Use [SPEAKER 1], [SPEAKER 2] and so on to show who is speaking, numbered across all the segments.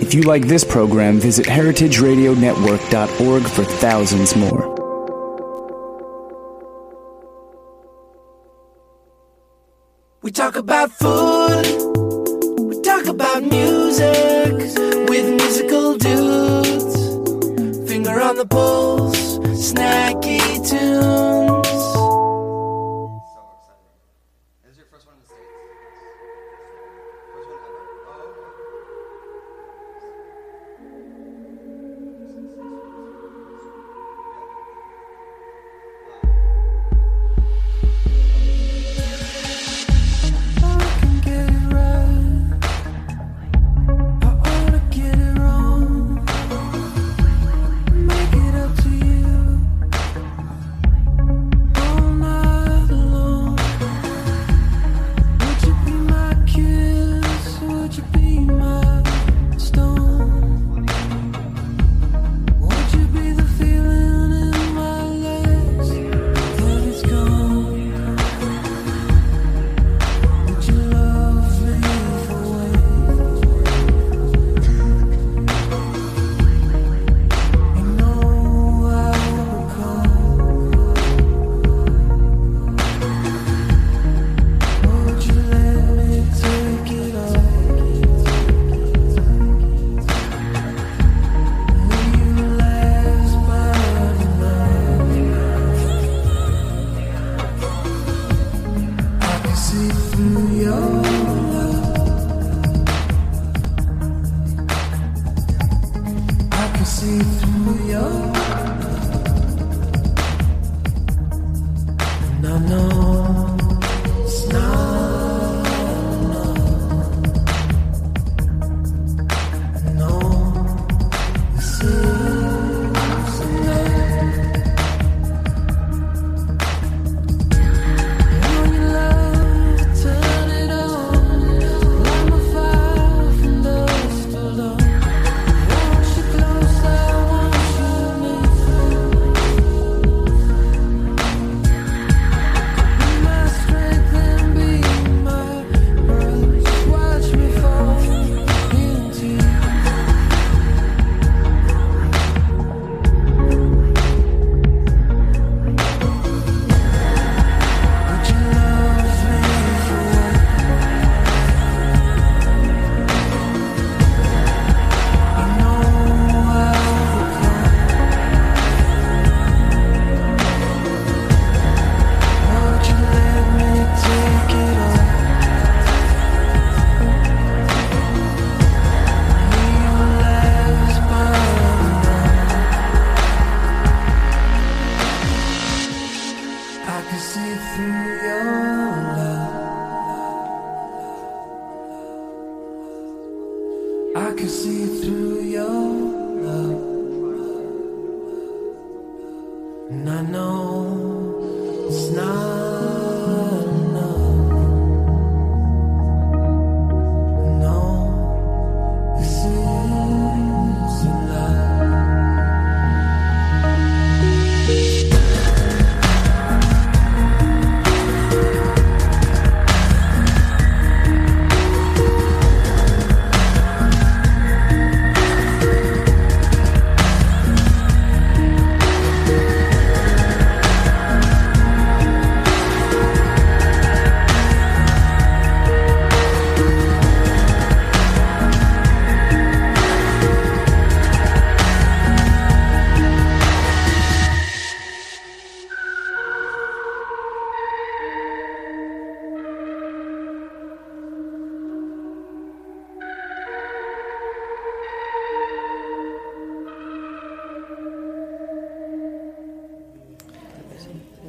[SPEAKER 1] If you like this program, visit heritageradionetwork.org for thousands more.
[SPEAKER 2] We talk about food, we talk about music with musical dudes. Finger on the pulse, snacky tunes.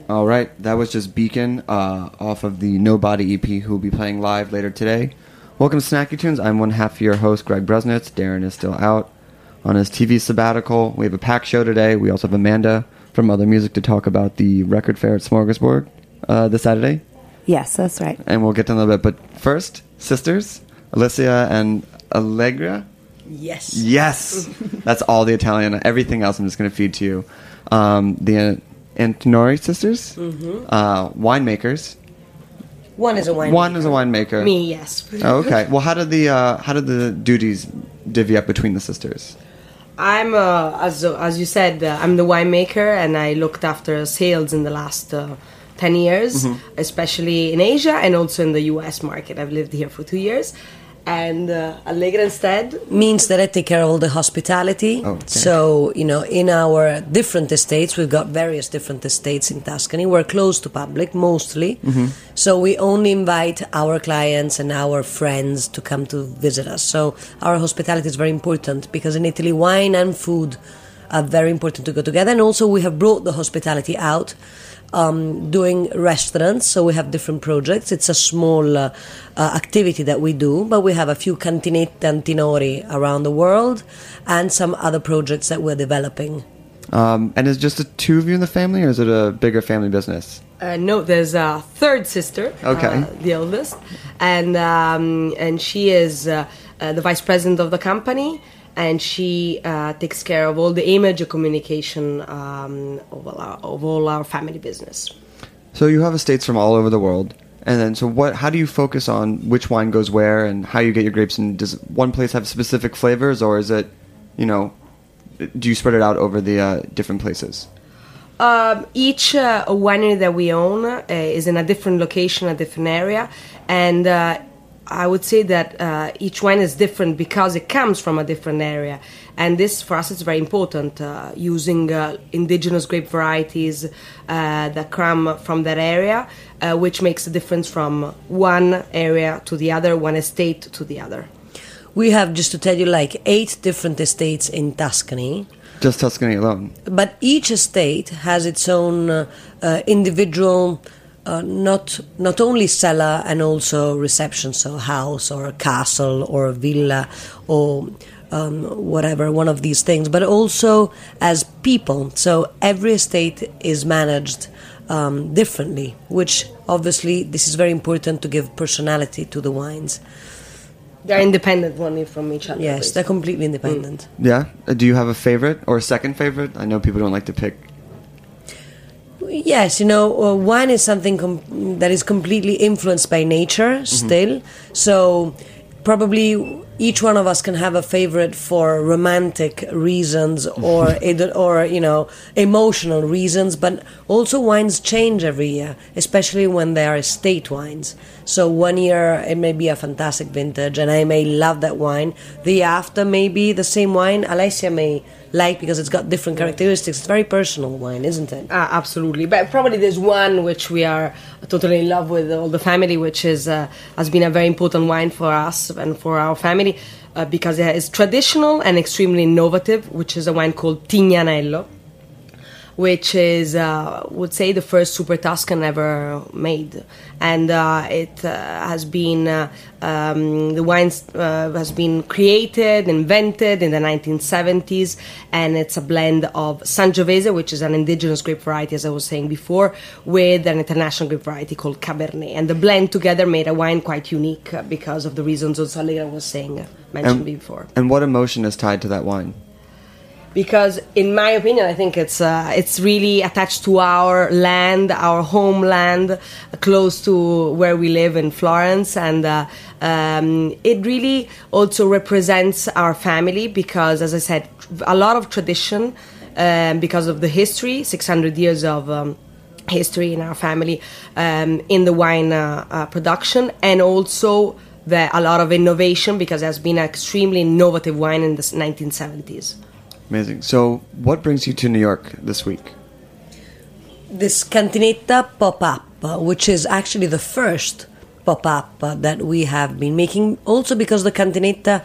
[SPEAKER 3] All right, that was just Beacon uh, off of the Nobody EP, who will be playing live later today. Welcome to Snacky Tunes. I'm one half of your host, Greg Bresnitz. Darin is still out on his TV sabbatical. We have a packed show today. We also have Amanda from Other Music to talk about the record fair at Smorgasburg uh, this Saturday,
[SPEAKER 4] Yes, that's right.
[SPEAKER 3] and we'll get to in a little bit. But first, sisters, Alessia and Allegra.
[SPEAKER 5] Yes.
[SPEAKER 3] Yes, that's all the Italian. Everything else, I'm just going to feed to you. Um, the Antinori sisters, uh, winemakers.
[SPEAKER 5] One is a wine.
[SPEAKER 3] One is a winemaker.
[SPEAKER 5] Me, yes.
[SPEAKER 3] Oh, okay. Well, how did the uh, how did the duties divvy up between the sisters?
[SPEAKER 5] I'm, uh, as as you said, uh, I'm the winemaker, and I looked after sales in the last uh, ten years, especially in Asia and also in the U.S. market. I've lived here for two years, and uh, Allegra instead
[SPEAKER 6] means that I take care of all the hospitality.
[SPEAKER 3] Oh, okay.
[SPEAKER 6] So, you know, in our different estates, we've got various different estates in Tuscany. We're close to public mostly.
[SPEAKER 3] Mm-hmm.
[SPEAKER 6] So we only invite our clients and our friends to come to visit us. So our hospitality is very important because in Italy, wine and food are very important to go together. And also, we have brought the hospitality out. Um, doing restaurants, so we have different projects. It's a small uh, uh, activity that we do, but we have a few cantinette Antinori around the world, and some other projects that we're developing.
[SPEAKER 3] Um, and is just the two of you in the family, or is it a bigger family business?
[SPEAKER 5] Uh, no, there's a third sister,
[SPEAKER 3] Okay.
[SPEAKER 5] uh, the eldest, and um, and she is uh, uh, the vice president of the company, and she uh, takes care of all the image communication um, of, all our, of all our family business.
[SPEAKER 3] So you have estates from all over the world, and then so what? How do you focus on which wine goes where, and how you get your grapes? And does one place have specific flavors, or is it, you know, do you spread it out over the uh, different places?
[SPEAKER 5] Um, each uh, winery that we own uh, is in a different location, a different area, and uh, I would say that uh, each wine is different because it comes from a different area, and this for us is very important. Uh, using uh, indigenous grape varieties uh, that come from that area, uh, which makes a difference from one area to the other, one estate to the other.
[SPEAKER 6] We have, just to tell you, like eight different estates in Tuscany.
[SPEAKER 3] Just Tuscany alone.
[SPEAKER 6] but each estate has its own uh, uh, individual uh, not not only cellar and also reception so house or a castle or a villa or um, whatever one of these things but also as people so every estate is managed um, differently which obviously this is very important to give personality to the wines
[SPEAKER 5] They're independent one from each other.
[SPEAKER 6] yes
[SPEAKER 5] basically.
[SPEAKER 6] they're completely independent
[SPEAKER 3] Yeah. Uh, Do you have a favorite or a second favorite? I know people don't like to pick.
[SPEAKER 6] Yes, you know, uh, wine is something com- that is completely influenced by nature still. So probably each one of us can have a favorite for romantic reasons or or you know emotional reasons, but also wines change every year, especially when they are estate wines. So one year it may be a fantastic vintage, and I may love that wine. The after, maybe the same wine Alessia may like because it's got different characteristics. It's very personal wine, isn't it?
[SPEAKER 5] Uh, absolutely, but probably there's one which we are totally in love with, all the family, which is uh, has been a very important wine for us and for our family uh, because it is traditional and extremely innovative, which is a wine called Tignanello, which is uh, would say the first super Tuscan ever made, and uh, it uh, has been uh, um, the wine uh, has been created, invented in the 1970s, and it's a blend of Sangiovese, which is an indigenous grape variety, as I was saying before, with an international grape variety called Cabernet, and the blend together made a wine quite unique uh, because of the reasons Allegra was saying mentioned
[SPEAKER 3] And,
[SPEAKER 5] before.
[SPEAKER 3] and what emotion is tied to that wine?
[SPEAKER 5] Because in my opinion i think it's uh, it's really attached to our land our homeland close to where we live in florence. And uh, um, it really also represents our family because as i said a lot of tradition um, because of the history 600 years of um, history in our family um, in the wine uh, uh, production. And also the, a lot of innovation because there's been an extremely innovative wine in the 1970s
[SPEAKER 3] Amazing. So, what brings you to New York this week?
[SPEAKER 6] this cantinetta pop up, which is actually the first pop up that we have been making, also because the cantinetta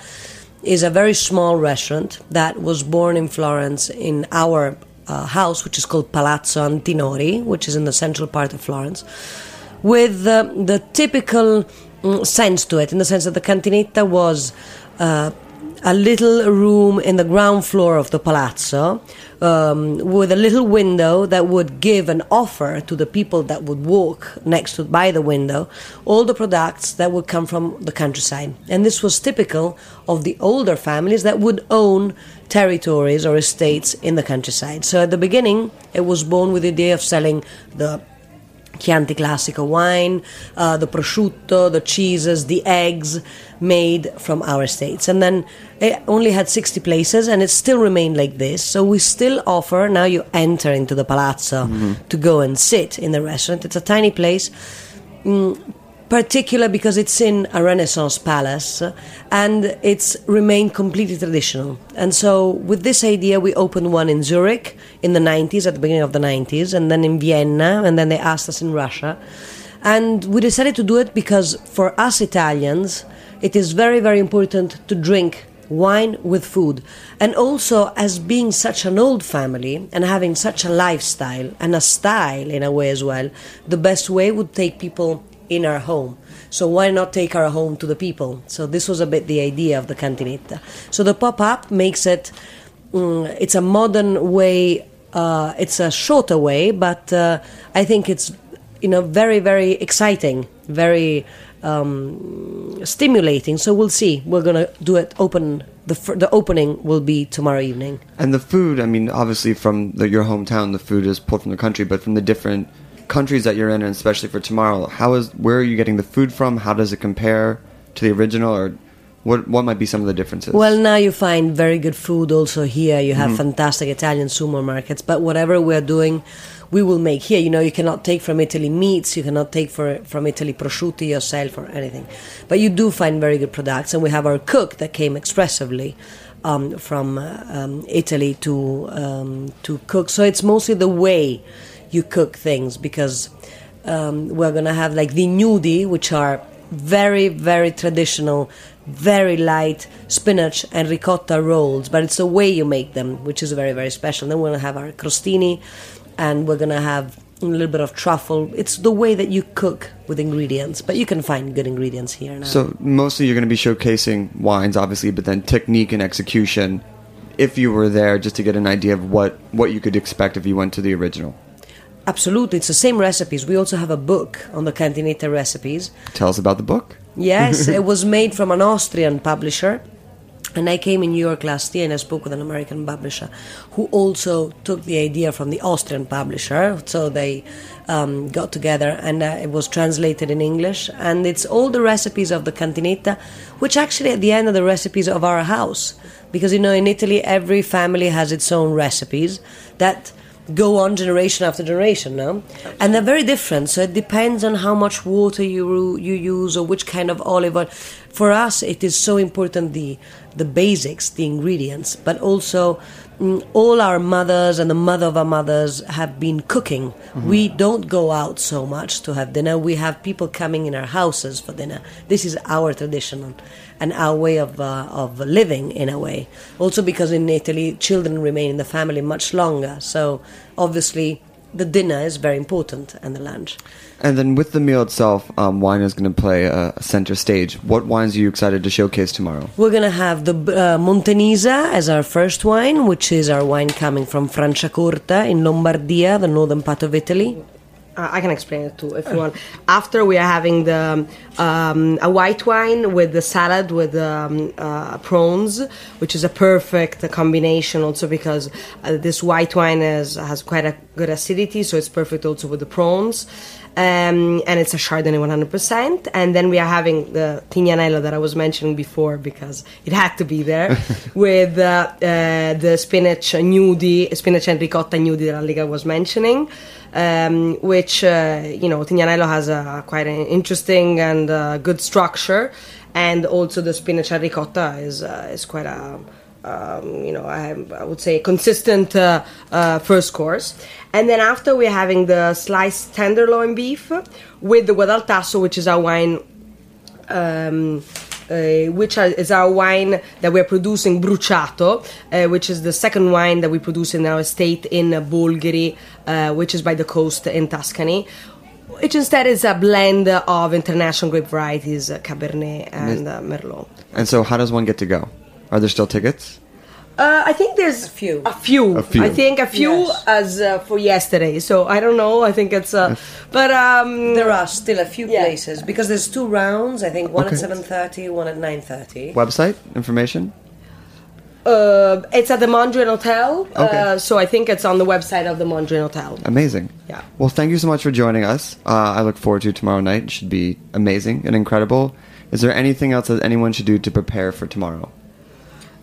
[SPEAKER 6] is a very small restaurant that was born in Florence in our uh, house, which is called Palazzo Antinori, which is in the central part of Florence, with uh, the typical mm, sense to it, in the sense that the cantinetta was uh, a little room in the ground floor of the palazzo um, with a little window that would give an offer to the people that would walk next to by the window all the products that would come from the countryside and this was typical of the older families that would own territories or estates in the countryside so at the beginning it was born with the idea of selling the Chianti Classico wine, uh, the prosciutto, the cheeses, the eggs made from our estates. And then it only had 60 places and it still remained like this. So we still offer, now you enter into the palazzo to go and sit in the restaurant. It's a tiny place. Mm, particular because it's in a Renaissance palace and it's remained completely traditional. And so, with this idea, we opened one in Zurich in the 90s, at the beginning of the 90s, and then in Vienna, and then they asked us in Russia. And we decided to do it because for us Italians, it is very, very important to drink wine with food. And also, as being such an old family and having such a lifestyle and a style in a way as well, the best way would take people in our home. So why not take our home to the people? So this was a bit the idea of the cantinetta. So the pop up makes it. Mm, it's a modern way. Uh, it's a shorter way, but uh, I think it's you know very very exciting, very um, stimulating. So we'll see. We're gonna do it open. The fir- the opening will be tomorrow evening.
[SPEAKER 3] And the food, I mean, obviously from the, your hometown, the food is pulled from the country, but from the different countries that you're in, and especially for tomorrow, how is where are you getting the food from? How does it compare to the original, or what what might be some of the differences?
[SPEAKER 6] Well, now you find very good food also here. You have fantastic Italian supermarkets, but whatever we're doing, we will make here. You know, you cannot take from Italy meats, you cannot take for, from Italy prosciutto yourself or anything. But you do find very good products, and we have our cook that came expressively. Um, from uh, um, Italy to um, to cook, so it's mostly the way you cook things because um, we're gonna have like the gnudi, which are very very traditional, very light spinach and ricotta rolls, but it's the way you make them, which is very very special. Then we're gonna have our crostini, and we're gonna have a little bit of truffle. It's the way that you cook with ingredients, but you can find good ingredients here now.
[SPEAKER 3] So mostly you're going to be showcasing wines, obviously, but then technique and execution. If you were there, just to get an idea of what what you could expect if you went to the original.
[SPEAKER 6] Absolutely, it's the same recipes. We also have a book on the cantinetta recipes.
[SPEAKER 3] Tell us about the book.
[SPEAKER 6] Yes, it was made from an Austrian publisher. And I came in New York last year and I spoke with an American publisher who also took the idea from the Austrian publisher. So they um, got together and uh, it was translated in English. And it's all the recipes of the cantinetta, which actually at the end are the recipes of our house. Because you know, in Italy, every family has its own recipes that go on generation after generation no and they're very different so it depends on how much water you you use or which kind of olive oil for us it is so important the the basics the ingredients but also mm, all our mothers and the mother of our mothers have been cooking. We don't go out so much to have dinner. We have people coming in our houses for dinner. This is our tradition and our way of uh, of living in a way. Also because in Italy, children remain in the family much longer, so obviously the dinner is very important and the lunch.
[SPEAKER 3] And then with the meal itself, um, wine is going to play a, a center stage. What wines are you excited to showcase tomorrow?
[SPEAKER 6] We're gonna have the uh, Montenisa as our first wine, which is our wine coming from Franciacorta in Lombardia, the northern part of Italy.
[SPEAKER 5] Uh, I can explain it too if you want. After we are having the um, a white wine with the salad with um, uh, prawns, which is a perfect combination. Also because uh, this white wine is, has quite a good acidity, so it's perfect also with the prawns. Um, and it's a Chardonnay 100%. And then we are having the Tignanello that I was mentioning before because it had to be there with uh, uh, the spinach gnudi, spinach and ricotta gnudi that Allegra was mentioning um, which uh, you know Tignanello has a quite an interesting and uh, good structure, and also the spinach and ricotta is uh, is quite a um, you know I, I would say consistent uh, uh, first course, and then after we're having the sliced tenderloin beef with the Guado al Tasso, which is our wine. Um, uh, which are, is our wine that we're producing, Bruciato, uh, which is the second wine that we produce in our estate in Bolgheri, uh, which is by the coast in Tuscany. Which instead is a blend of international grape varieties, uh, Cabernet and uh, Merlot.
[SPEAKER 3] And so, how does one get to go? Are there still tickets?
[SPEAKER 5] Uh, I think there's a
[SPEAKER 6] few.
[SPEAKER 5] A few.
[SPEAKER 3] A few.
[SPEAKER 5] I think a few
[SPEAKER 6] Yes.
[SPEAKER 5] as uh, for yesterday. So I don't know. I think it's. Uh, but um,
[SPEAKER 6] There are still a few
[SPEAKER 5] Yeah.
[SPEAKER 6] places because there's two rounds. I think one
[SPEAKER 3] Okay.
[SPEAKER 6] at seven thirty, one at nine thirty.
[SPEAKER 3] Website information?
[SPEAKER 5] uh, it's at the Mondrian Hotel.
[SPEAKER 3] Okay.
[SPEAKER 5] Uh, so I think it's on the website of the Mondrian Hotel.
[SPEAKER 3] Amazing.
[SPEAKER 5] Yeah.
[SPEAKER 3] Well, thank you so much for joining us. Uh, I look forward to tomorrow night. It should be amazing and incredible. Is there anything else that anyone should do to prepare for tomorrow?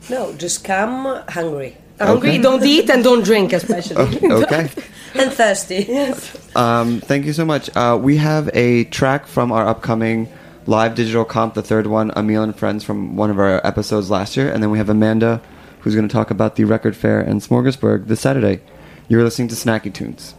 [SPEAKER 6] No, just come hungry
[SPEAKER 5] Hungry,
[SPEAKER 3] Okay.
[SPEAKER 5] don't eat and don't drink, especially.
[SPEAKER 3] Okay.
[SPEAKER 6] and thirsty.
[SPEAKER 3] Um, thank you so much. Uh, we have a track from our upcoming live digital comp, the third one, Emil and Friends, from one of our episodes last year. And then we have Amanda, who's going to talk about the record fair and Smorgasburg this Saturday. You're listening to Snacky Tunes.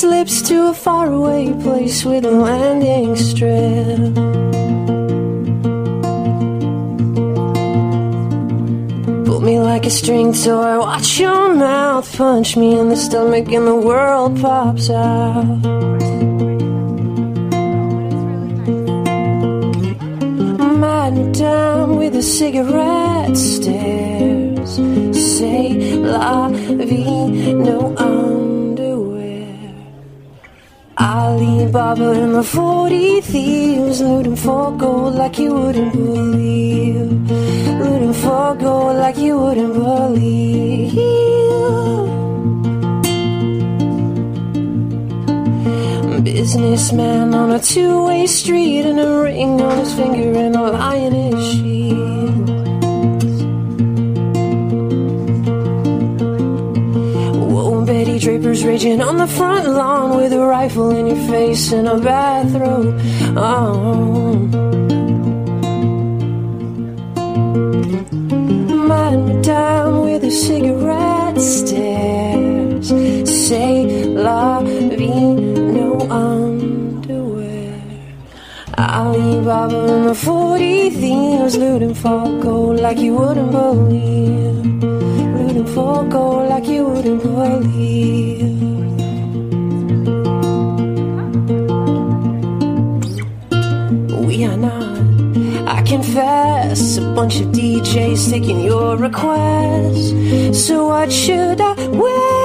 [SPEAKER 4] Its lips to a faraway place with a landing strip. Pull me like a string toy, watch your mouth punch me in the stomach, and the world pops out. Madame with a cigarette stares. Say la vie, no underwear. Baba and the 40 thieves looting for gold like you wouldn't believe. Looting for gold like you wouldn't believe. Businessman on a two-way street and a ring on his finger and a lion in his shield. Draper's raging on the front lawn with a rifle in your face and a bathrobe. Oh. Madame with a cigarette stares. Say la vie, no underwear. Ali Baba and the 40 thieves looting for gold like you wouldn't believe. For gold like you wouldn't believe. We are not. I confess, a bunch of DJs taking your request. So what should I wear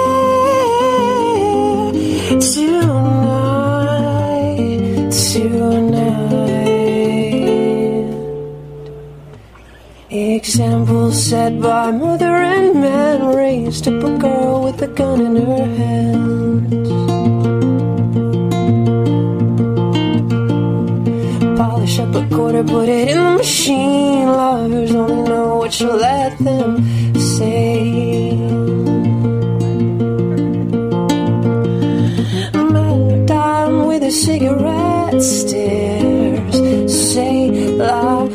[SPEAKER 4] Example set by mother and man raised up a girl with a gun in her hands. Polish up a quarter, put it in the machine. Lovers only know what you let them say. Madame with a cigarette stares. Say la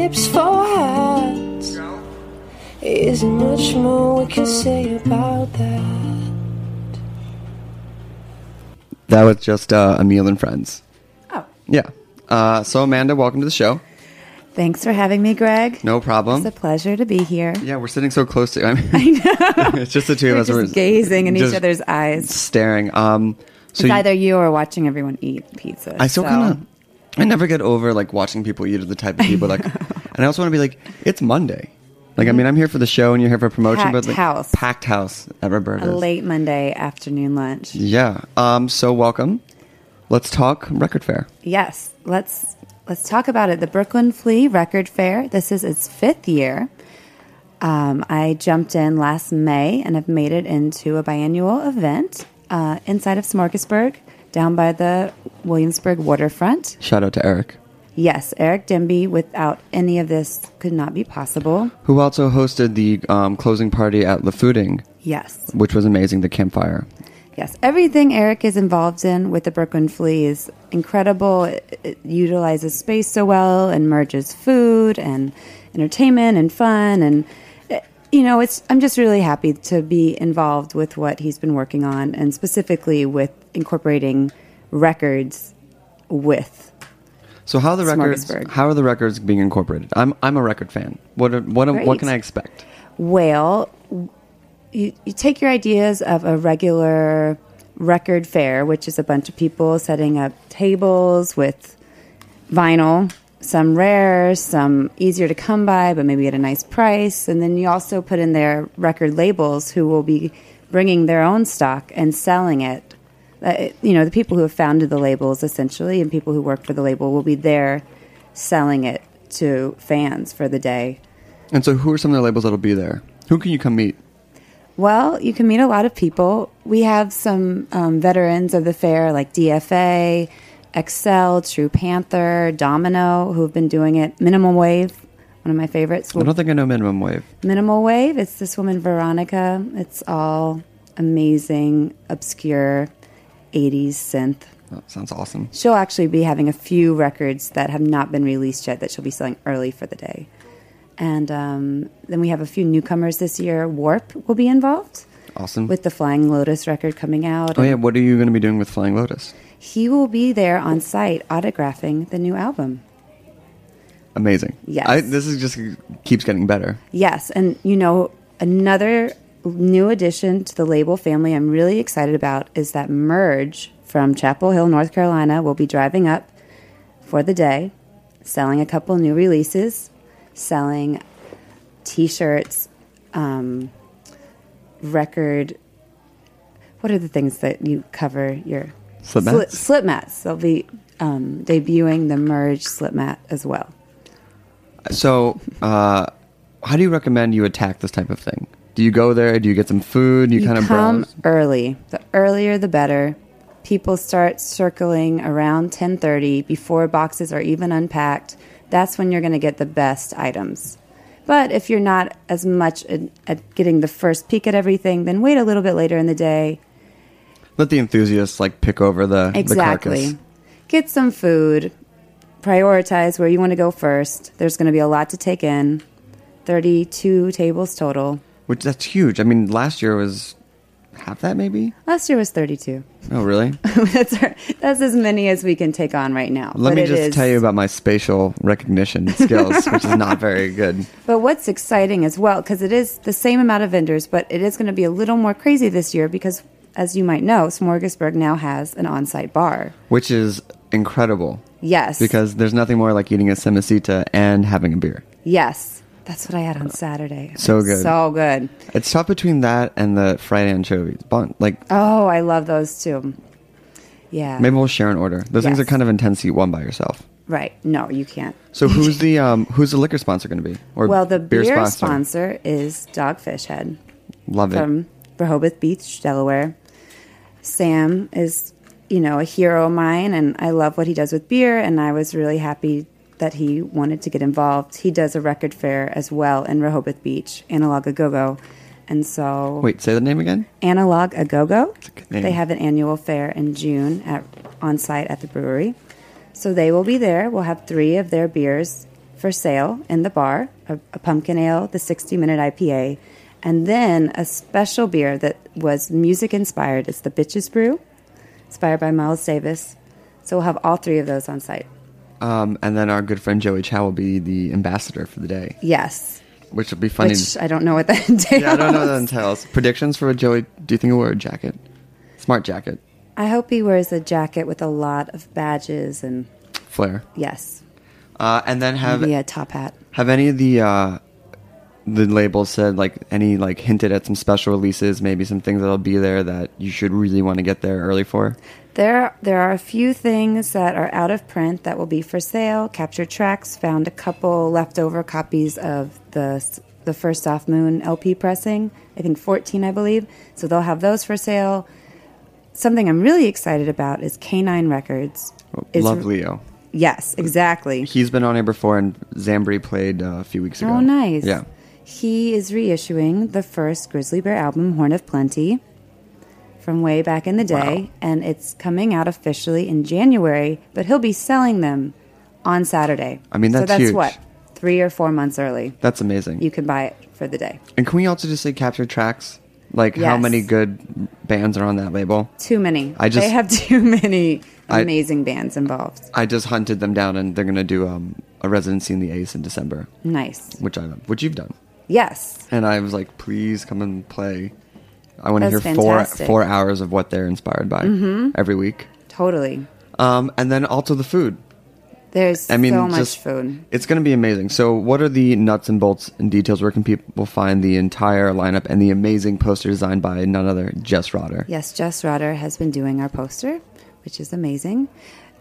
[SPEAKER 4] hips for hats. Isn't much more we can say about that.
[SPEAKER 3] That was just uh, Emil and Friends.
[SPEAKER 7] Oh,
[SPEAKER 3] Yeah. Uh, so, Amanda, welcome to the show.
[SPEAKER 7] thanks for having me, Greg.
[SPEAKER 3] No problem.
[SPEAKER 7] It's a pleasure to be here.
[SPEAKER 3] Yeah, we're sitting so close to. I mean, it's just the two of
[SPEAKER 7] We're
[SPEAKER 3] us.
[SPEAKER 7] just
[SPEAKER 3] We're
[SPEAKER 7] gazing in each other's eyes.
[SPEAKER 3] staring. Um, so
[SPEAKER 7] it's
[SPEAKER 3] you-
[SPEAKER 7] either you or watching everyone eat pizza.
[SPEAKER 3] I still
[SPEAKER 7] so-
[SPEAKER 3] kind of. I never get over like watching people eat. Are the type of people like, and I also want to be like, it's Monday. Like, I mean, I'm here for the show and you're here for promotion,
[SPEAKER 7] Packed
[SPEAKER 3] but like,
[SPEAKER 7] house.
[SPEAKER 3] packed house at
[SPEAKER 7] a
[SPEAKER 3] Roberta's.
[SPEAKER 7] late Monday afternoon lunch.
[SPEAKER 3] Yeah. Um. So welcome. Let's talk record fair.
[SPEAKER 7] Yes, let's let's talk about it. The Brooklyn Flea Record Fair. This is its fifth year. Um, I jumped in last May and have made it into a biannual event uh, inside of Smorgasburg. down by the Williamsburg waterfront.
[SPEAKER 3] Shout out to Eric,
[SPEAKER 7] Yes, Eric Demby. Without any of this, could not be possible.
[SPEAKER 3] who also hosted the um, closing party at Le Fooding,
[SPEAKER 7] Yes,
[SPEAKER 3] which was amazing. The campfire.
[SPEAKER 7] yes. Everything Eric is involved in with the Brooklyn Flea is incredible. It, it utilizes space so well and merges food and entertainment and fun and. eh, You know, it's. I'm just really happy to be involved with what he's been working on, and specifically with incorporating records with
[SPEAKER 3] So how are the records? How are the records being incorporated? I'm I'm a record fan. What are, what what can I expect?
[SPEAKER 7] Well, you, you take your ideas of a regular record fair, which is a bunch of people setting up tables with vinyl, some rare, some easier to come by, but maybe at a nice price. And then you also put in there record labels who will be bringing their own stock and selling it. Uh, you know, the people who have founded the labels essentially and people who work for the label will be there selling it to fans for the day.
[SPEAKER 3] And so, who are some of the labels that'll be there? Who can you come meet?
[SPEAKER 7] Well, you can meet a lot of people. We have some um, veterans of the fair like DFA, XL, True Panther, Domino, who have been doing it. Minimum Wave, one of my favorites.
[SPEAKER 3] I don't think I know minimum wave.
[SPEAKER 7] Minimal Wave, it's this woman, Veronica. It's all amazing, obscure 80s synth.
[SPEAKER 3] Oh, sounds awesome.
[SPEAKER 7] She'll actually be having a few records that have not been released yet that she'll be selling early for the day. And um, then we have a few newcomers this year. Warp will be involved
[SPEAKER 3] Awesome.
[SPEAKER 7] with the Flying Lotus record coming out.
[SPEAKER 3] oh yeah, what are you going to be doing with Flying Lotus?
[SPEAKER 7] He will be there on site autographing the new album.
[SPEAKER 3] Amazing.
[SPEAKER 7] Yes.
[SPEAKER 3] I, this is just keeps getting better.
[SPEAKER 7] Yes, and you know, another new addition to the label family I'm really excited about is that Merge from Chapel Hill, North Carolina, will be driving up for the day, selling a couple new releases, selling t shirts, um, record. What are the things that you cover your
[SPEAKER 3] Slip mats?
[SPEAKER 7] Slip, mats. They'll be um, debuting the Merge slip mat as well.
[SPEAKER 3] So, uh, how do you recommend you attack this type of thing? Do you go there? Do you get some food? You,
[SPEAKER 7] you
[SPEAKER 3] kind of
[SPEAKER 7] come
[SPEAKER 3] browse?
[SPEAKER 7] early. The earlier, the better. People start circling around 10:30 before boxes are even unpacked. That's when you're going to get the best items. But if you're not as much at, getting the first peek at everything, then wait a little bit later in the day.
[SPEAKER 3] Let the enthusiasts like pick over the the
[SPEAKER 7] Exactly.
[SPEAKER 3] carcass.
[SPEAKER 7] Get some food. Prioritize where you want to go first. There's going to be a lot to take in. 32 tables total.
[SPEAKER 3] Which that's huge. I mean, last year was half that maybe.
[SPEAKER 7] Last year was 32.
[SPEAKER 3] Oh, really?
[SPEAKER 7] that's, our, that's as many as we can take on right now.
[SPEAKER 3] Let
[SPEAKER 7] But
[SPEAKER 3] me just
[SPEAKER 7] is-
[SPEAKER 3] tell you about my spatial recognition skills, which is not very good.
[SPEAKER 7] But what's exciting as well, because it is the same amount of vendors, but it is going to be a little more crazy this year because, as you might know, Smorgasburg now has an on site bar.
[SPEAKER 3] Which is incredible
[SPEAKER 7] Yes.
[SPEAKER 3] because there's nothing more like eating a semicita and having a beer.
[SPEAKER 7] Yes. That's what I had on Saturday.
[SPEAKER 3] So good.
[SPEAKER 7] So good.
[SPEAKER 3] It's tough between that and the fried anchovies. Bun- Like
[SPEAKER 7] Oh, I love those too. Yeah.
[SPEAKER 3] maybe we'll share an order. Those things
[SPEAKER 7] Yes.
[SPEAKER 3] are kind of intense to eat one by yourself.
[SPEAKER 7] Right. No, you can't.
[SPEAKER 3] So who's the um who's the liquor sponsor going to be? Or
[SPEAKER 7] well, the beer, sponsor is Dogfish Head.
[SPEAKER 3] Love it.
[SPEAKER 7] from Rehoboth Beach, Delaware. Sam is, you know, a hero of mine, and I love what he does with beer. And I was really happy that he wanted to get involved. He does a record fair as well in Rehoboth Beach, Analog a Go Go, and so
[SPEAKER 3] Wait, say the name again.
[SPEAKER 7] Analog a Go Go.
[SPEAKER 3] a good name.
[SPEAKER 7] They have an annual fair in June at on site at the brewery, so they will be there. We'll have three of their beers for sale in the bar: a, a pumpkin ale, the 60 minute IPA, and then a special beer that was music inspired. It's the Bitches Brew, inspired by Miles Davis. So we'll have all three of those on site.
[SPEAKER 3] Um, and then our good friend Joey Chow will be the ambassador for the day,
[SPEAKER 7] Yes,
[SPEAKER 3] which will be funny.
[SPEAKER 7] which I don't know what that entails.
[SPEAKER 3] yeah, I don't know what that entails. Predictions for Joey? Do you think he'll wear a jacket? Smart jacket,
[SPEAKER 7] I hope he wears a jacket with a lot of badges and
[SPEAKER 3] flair,
[SPEAKER 7] yes,
[SPEAKER 3] uh, and then have
[SPEAKER 7] maybe a top hat.
[SPEAKER 3] have any of the uh, the labels said like any like hinted at some special releases, maybe some things that'll be there that you should really want to get there early for.
[SPEAKER 7] There, there are a few things that are out of print that will be for sale. Capture Tracks found a couple leftover copies of the the first Soft Moon LP pressing. I think 14, I believe. So they'll have those for sale. something I'm really excited about is Kanine Records. is-
[SPEAKER 3] Love Leo.
[SPEAKER 7] Yes, exactly.
[SPEAKER 3] He's been on here before, and Zambri played uh, a few weeks ago.
[SPEAKER 7] Oh, nice.
[SPEAKER 3] Yeah.
[SPEAKER 7] He is reissuing the first Grizzly Bear album, Horn of Plenty, from way back in the day,
[SPEAKER 3] Wow.
[SPEAKER 7] and it's coming out officially in January, but he'll be selling them on Saturday.
[SPEAKER 3] I mean,
[SPEAKER 7] so
[SPEAKER 3] that's
[SPEAKER 7] that's
[SPEAKER 3] huge.
[SPEAKER 7] what three or four months early.
[SPEAKER 3] That's amazing.
[SPEAKER 7] You can buy it for the day.
[SPEAKER 3] and can we also just say capture tracks? Like how many good bands are on that label?
[SPEAKER 7] Too many.
[SPEAKER 3] I just-
[SPEAKER 7] they have too many
[SPEAKER 3] I-
[SPEAKER 7] amazing bands involved.
[SPEAKER 3] I just hunted them down, and they're gonna do um, a residency in the Ace in December,
[SPEAKER 7] Nice.
[SPEAKER 3] which I love, which you've done.
[SPEAKER 7] Yes.
[SPEAKER 3] And I was like, please come and play. I want to hear four four hours of what they're inspired by
[SPEAKER 7] Mhm.
[SPEAKER 3] every week.
[SPEAKER 7] Totally.
[SPEAKER 3] Um, and then also the food.
[SPEAKER 7] There's
[SPEAKER 3] I mean,
[SPEAKER 7] so much
[SPEAKER 3] just-
[SPEAKER 7] food.
[SPEAKER 3] It's going to be amazing. So, what are the nuts and bolts and details? Where can people find the entire lineup and the amazing poster designed by none other Jess Rotter?
[SPEAKER 7] Yes, Jess Rotter has been doing our poster, which is amazing.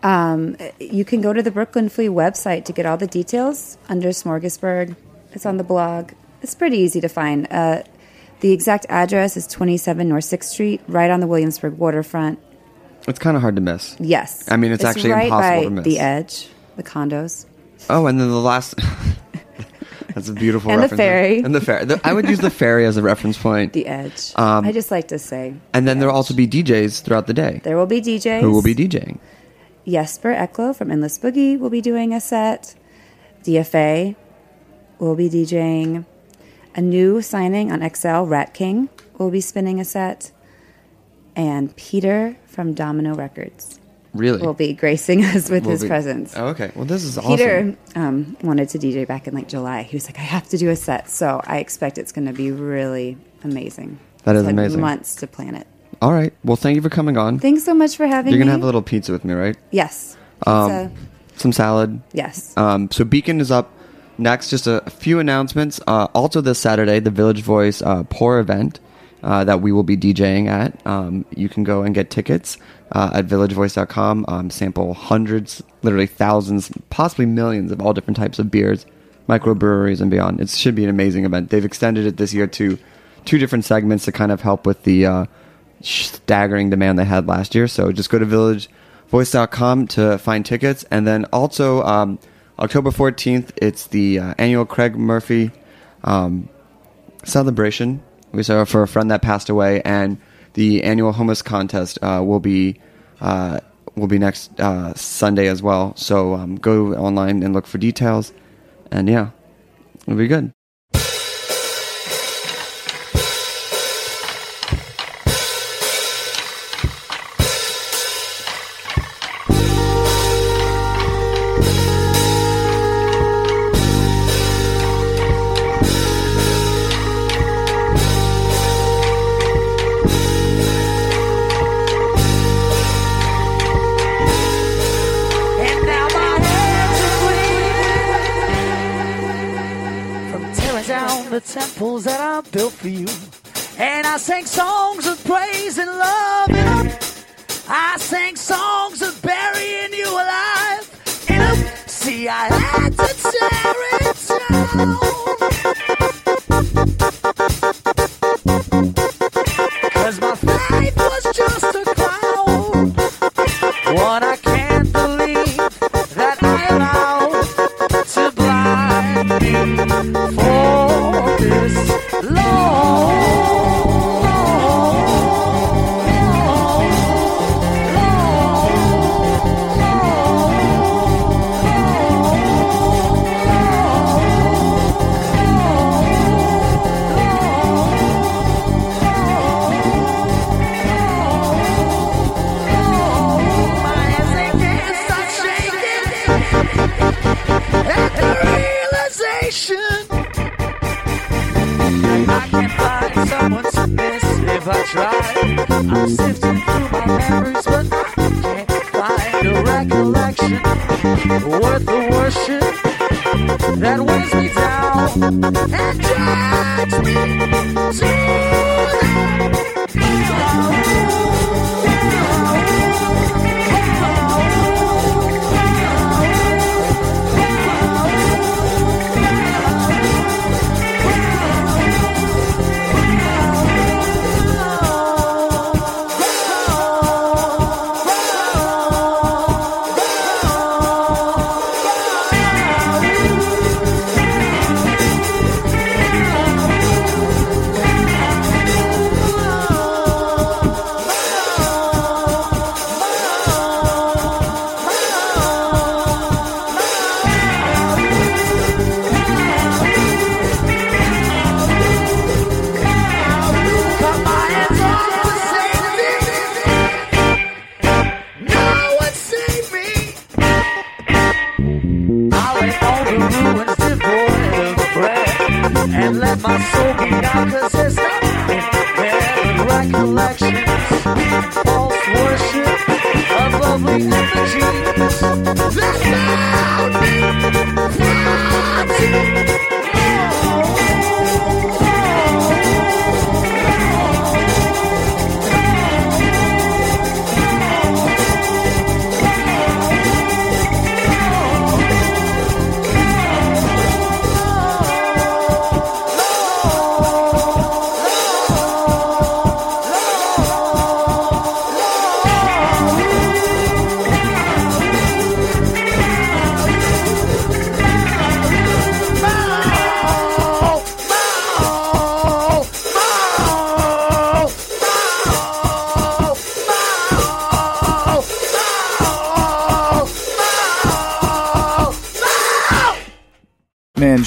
[SPEAKER 7] Um, you can go to the Brooklyn Flea website to get all the details under Smorgasburg. It's on the blog. It's pretty easy to find. Uh, the exact address is 27 North 6th Street, right on the Williamsburg waterfront.
[SPEAKER 3] It's kind of hard to miss.
[SPEAKER 7] Yes.
[SPEAKER 3] I mean, it's, actually
[SPEAKER 7] right
[SPEAKER 3] impossible to miss.
[SPEAKER 7] the edge, the condos.
[SPEAKER 3] Oh, and then the last. That's a beautiful
[SPEAKER 7] And the
[SPEAKER 3] reference.
[SPEAKER 7] ferry.
[SPEAKER 3] And the ferry. The- I would use the ferry as a reference point.
[SPEAKER 7] The edge.
[SPEAKER 3] Um,
[SPEAKER 7] I just like to say.
[SPEAKER 3] And then there'll also be DJs throughout the day.
[SPEAKER 7] There will be DJs.
[SPEAKER 3] Who will be DJing?
[SPEAKER 7] Jesper Eklow from Endless Boogie will be doing a set. DFA will be DJing. A new signing on XL, Rat King, will be spinning a set. And Peter from Domino Records
[SPEAKER 3] Really?
[SPEAKER 7] will be gracing us with
[SPEAKER 3] Will
[SPEAKER 7] his
[SPEAKER 3] be-
[SPEAKER 7] presence.
[SPEAKER 3] Oh, okay. Well, this is awesome.
[SPEAKER 7] Peter um, wanted to DJ back in like July. He was like, I have to do a set. So I expect it's going to be really amazing.
[SPEAKER 3] That is amazing.
[SPEAKER 7] Months to plan it.
[SPEAKER 3] All right. Well, thank you for coming on.
[SPEAKER 7] Thanks so much for having me.
[SPEAKER 3] You're gonna have a little pizza with me, right?
[SPEAKER 7] Yes.
[SPEAKER 3] Um, some salad.
[SPEAKER 7] Yes.
[SPEAKER 3] Um, so Beacon is up next. Just a, few announcements. Uh, also this Saturday, the Village Voice uh, Pour event uh, that we will be DJing at. Um, you can go and get tickets uh, at villagevoice.com. Um, sample hundreds, literally thousands, possibly millions of all different types of beers, microbreweries, and beyond. It should be an amazing event. They've extended it this year to two different segments to kind of help with the uh, staggering demand they had last year. So just go to villagevoice.com to find tickets. And then also, um, October 14th, it's the uh, annual Craig Murphy um, celebration. We saw for a friend that passed away, and the annual homeless contest uh, will be uh, will be next uh, Sunday as well. So um, go online and look for details, and yeah, it'll be good.
[SPEAKER 8] The temples that I built for you. And I sang songs of praise and love. And I sang songs of burying you alive. And I, see, I had to tear it down.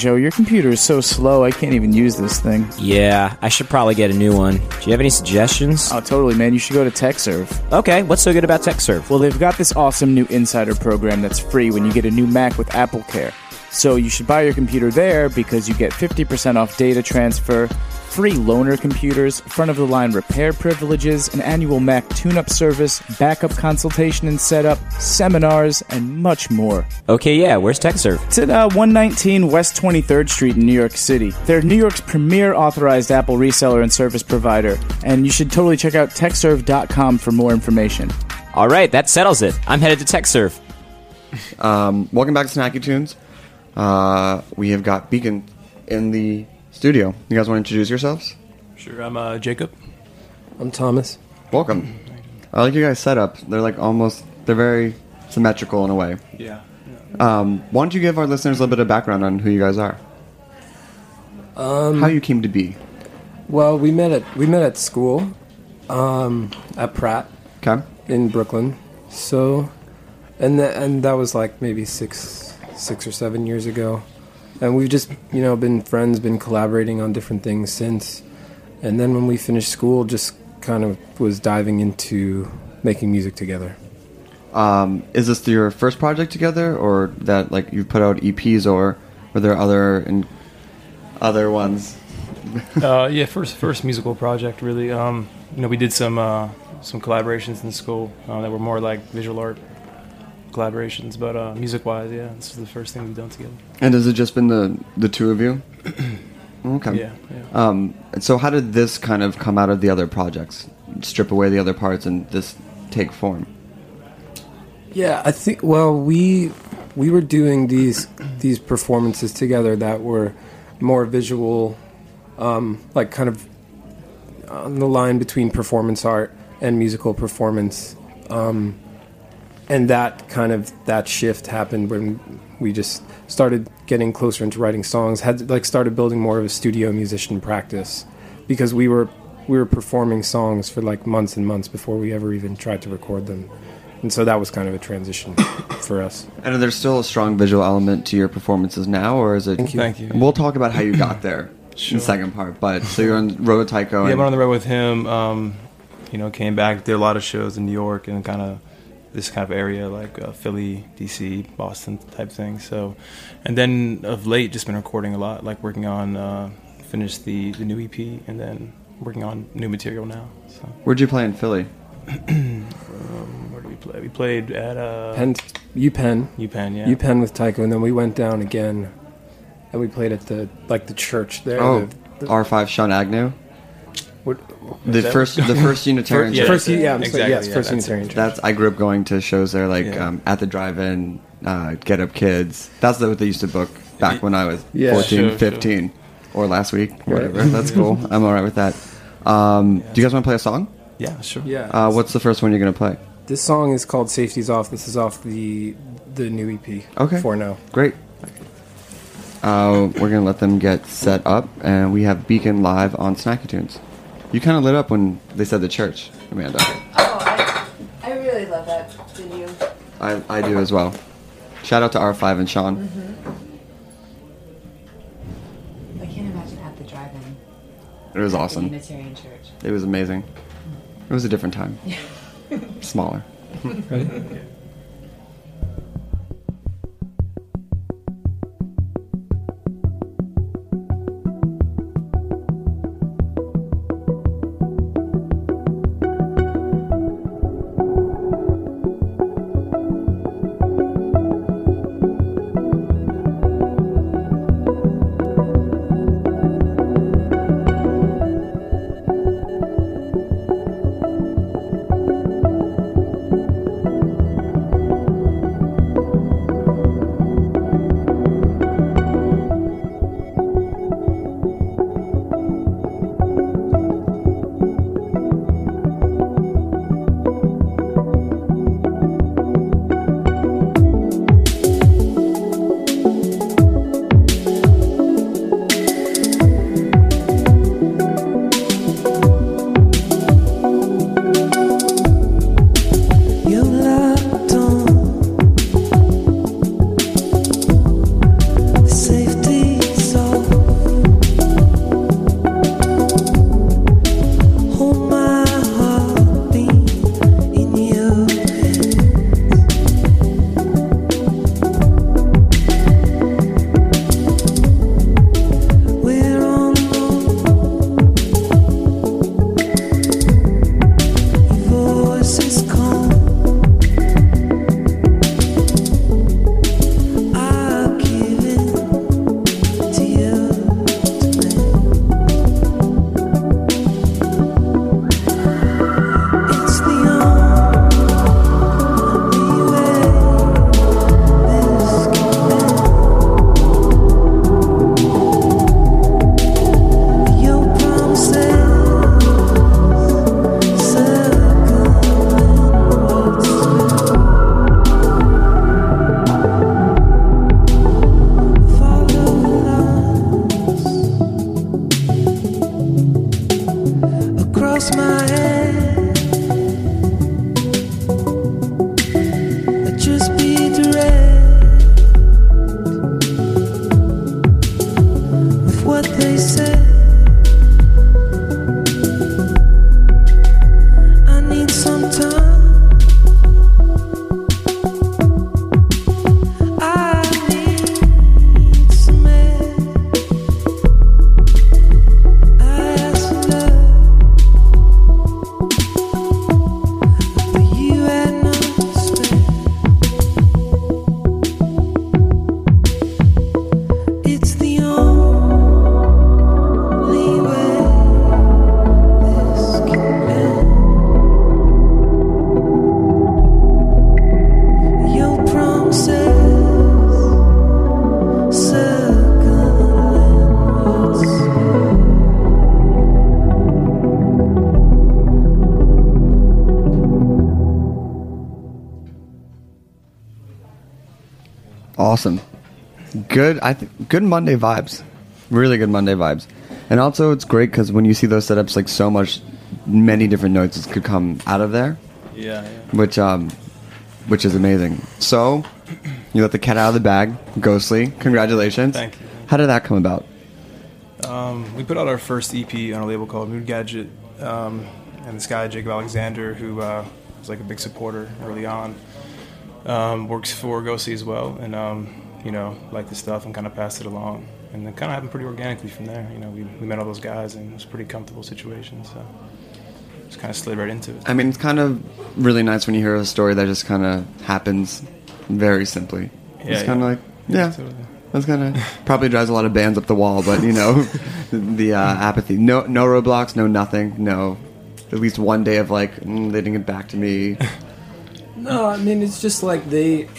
[SPEAKER 1] Joe, your computer is so slow, I can't even use this thing.
[SPEAKER 9] Yeah, I should probably get a new one. Do you have any suggestions?
[SPEAKER 1] Oh, totally, man. You should go to Tekserve.
[SPEAKER 9] Okay, what's so good about Tekserve?
[SPEAKER 1] Well, they've got this awesome new insider program that's free when you get a new Mac with Apple Care. So you should buy your computer there because you get 50% off data transfer, free loaner computers, front of the line repair privileges, an annual Mac tune up service, backup consultation and setup, seminars, and much more.
[SPEAKER 9] Okay, yeah, where's Tekserve?
[SPEAKER 1] It's at uh, 119 West 23rd Street in New York City. They're New York's premier authorized Apple reseller and service provider, and you should totally check out tekserve.com for more information.
[SPEAKER 9] All right, that settles it. I'm headed to Tekserve.
[SPEAKER 3] Um, welcome back to Snacky Tunes. Uh, we have got Beacon in the studio. You guys want to introduce yourselves?
[SPEAKER 10] Sure, I'm uh, Jacob.
[SPEAKER 11] I'm Thomas.
[SPEAKER 3] Welcome. I like you guys' setup. They're like almost, they're very symmetrical in a way.
[SPEAKER 10] Yeah.
[SPEAKER 3] Um, why don't you give our listeners a little bit of background on who you guys are?
[SPEAKER 11] Um,
[SPEAKER 3] How you came to be?
[SPEAKER 11] well, we met at we met at school, um, at Pratt
[SPEAKER 3] Okay.
[SPEAKER 11] in Brooklyn. So, and th- and that was like maybe six six or seven years ago, and we've just you know been friends, been collaborating on different things since. And then when we finished school, just kind of was diving into making music together.
[SPEAKER 3] Um, is this your first project together, or that like you've put out EPs, or were there other and other ones?
[SPEAKER 10] uh, yeah, first first musical project really. Um, you know, we did some uh, some collaborations in school uh, that were more like visual art collaborations, but uh, music wise, yeah, this is the first thing we've done together.
[SPEAKER 3] And has it just been the the two of you? Okay.
[SPEAKER 10] Yeah, yeah.
[SPEAKER 3] Um, and so how did this kind of come out of the other projects? Strip away the other parts and this take form.
[SPEAKER 11] Yeah, I think. Well, we we were doing these these performances together that were more visual, um, like kind of on the line between performance art and musical performance, um, and that kind of that shift happened when we just started getting closer into writing songs. Had like started building more of a studio musician practice because we were we were performing songs for like months and months before we ever even tried to record them. And so that was kind of a transition for us.
[SPEAKER 3] And there's still a strong visual element to your performances now, or is it?
[SPEAKER 11] Thank you.
[SPEAKER 10] Thank you.
[SPEAKER 3] And we'll talk about how you got there in the second part. But so you're on Road to Tycho.
[SPEAKER 10] Yeah,
[SPEAKER 3] and-
[SPEAKER 10] went on the road with him. Um, you know, came back, did a lot of shows in New York and kind of this kind of area like uh, Philly, DC, Boston type thing. So, and then of late, just been recording a lot, like working on uh, finished the the new EP and then working on new material now. So,
[SPEAKER 3] Where'd you play in Philly?
[SPEAKER 10] where did we play? We played at uh,
[SPEAKER 11] Penn, UPenn,
[SPEAKER 10] UPenn, yeah.
[SPEAKER 11] UPenn with Tycho, and then we went down again, and we played at the like the church there.
[SPEAKER 3] Oh,
[SPEAKER 11] the, the,
[SPEAKER 3] R5 Sean Agnew.
[SPEAKER 11] What,
[SPEAKER 3] The
[SPEAKER 10] that-
[SPEAKER 3] first, the first Unitarian
[SPEAKER 10] Yeah,
[SPEAKER 3] church.
[SPEAKER 11] first,
[SPEAKER 10] that's
[SPEAKER 11] yeah, I'm sorry,
[SPEAKER 10] Exactly,
[SPEAKER 11] yes,
[SPEAKER 10] yeah,
[SPEAKER 11] first
[SPEAKER 10] that's.
[SPEAKER 11] Unitarian church.
[SPEAKER 3] That's I grew up going to shows there, like
[SPEAKER 10] Yeah.
[SPEAKER 3] um, at the drive-in, uh, Get Up Kids. That's what they used to book back when I was
[SPEAKER 11] Yeah.
[SPEAKER 3] 14,
[SPEAKER 10] Sure, sure.
[SPEAKER 3] 15, or last week, whatever. That's cool. I'm all right with that. Um, Do you guys want to play a song?
[SPEAKER 10] yeah, sure.
[SPEAKER 11] yeah.
[SPEAKER 3] Uh, what's the first one you're gonna play?
[SPEAKER 11] this song is called "Safety's Off." This is off the the new EP.
[SPEAKER 3] Okay.
[SPEAKER 11] For now.
[SPEAKER 3] Great. Uh, we're gonna let them get set up, and we have Beacon live on Snacky Tunes. You kind of lit up when they said the church, Amanda.
[SPEAKER 7] Oh, I, I really love that video.
[SPEAKER 3] I, I do as well. Shout out to R5 and Sean. Mm-hmm.
[SPEAKER 7] I can't imagine at the drive-in.
[SPEAKER 3] It was awesome.
[SPEAKER 7] Unitarian Church.
[SPEAKER 3] It was amazing. It was a different time. Smaller. Awesome. Good. I think good Monday vibes. Really good Monday vibes. And also, it's great because when you see those setups, like so much, many different notes could come out of there,
[SPEAKER 10] Yeah, yeah.
[SPEAKER 3] which um, which is amazing. So, you let the cat out of the bag. Ghostly, congratulations.
[SPEAKER 10] Thank you.
[SPEAKER 3] How did that come about?
[SPEAKER 10] Um, we put out our first EP on a label called Mood Gadget, um, and this guy Jacob Alexander, who uh, was like a big supporter early on, um, works for Ghostly as well, and um, you know like the stuff and kind of passed it along, and it kind of happened pretty organically from there. You know, we, we met all those guys, and it was a pretty comfortable situation, so just kind of slid right into it.
[SPEAKER 3] I mean, it's kind of really nice when you hear a story that just kind of happens very simply.
[SPEAKER 10] Yeah,
[SPEAKER 3] it's kind of like, yeah,
[SPEAKER 10] Totally.
[SPEAKER 3] that's kind of probably drives a lot of bands up the wall, but you know, the uh, apathy, no, no roadblocks, no nothing, no, at least one day of like mm, they didn't get back to me.
[SPEAKER 11] No, I mean it's just like they.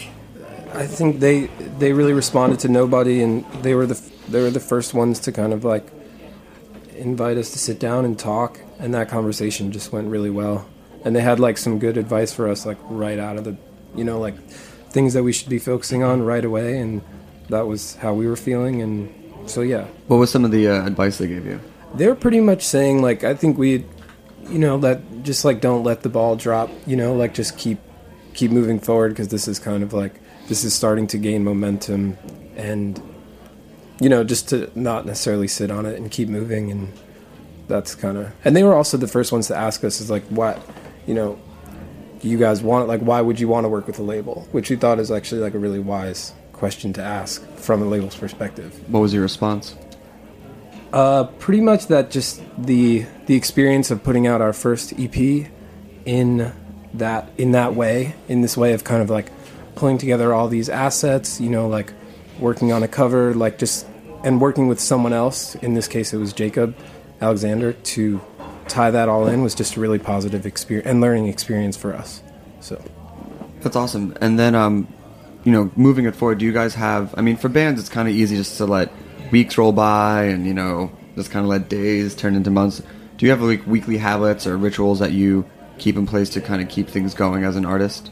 [SPEAKER 11] I think they they really responded to nobody, and they were the they were the first ones to kind of like invite us to sit down and talk, and that conversation just went really well. And they had like some good advice for us, like right out of the, you know, like things that we should be focusing on right away, and that was how we were feeling, and so yeah,
[SPEAKER 3] What was some of the uh, advice they gave you?
[SPEAKER 11] they're pretty much saying like I think we, you know, that just like don't let the ball drop. You know, like just keep keep moving forward because this is kind of like this is starting to gain momentum, and you know, just to not necessarily sit on it and keep moving, and that's kind of. And they were also the first ones to ask us is like what, you know. do You guys want like why would you want to work with a label? Which we thought is actually like a really wise question to ask from a label's perspective.
[SPEAKER 3] What was your response?
[SPEAKER 11] Uh, pretty much that just the the experience of putting out our first EP in that in that way, in this way of kind of like pulling together all these assets, you know, like working on a cover, like just and working with someone else. In this case, it was Jacob Alexander to tie that all in was just a really positive experience and learning experience for us. So
[SPEAKER 3] That's awesome. And then, um, you know, moving it forward, do you guys have? I mean, for bands, it's kind of easy just to let weeks roll by, and you know, just kind of let days turn into months. Do you have like weekly habits or rituals that you keep in place to kind of keep things going as an artist?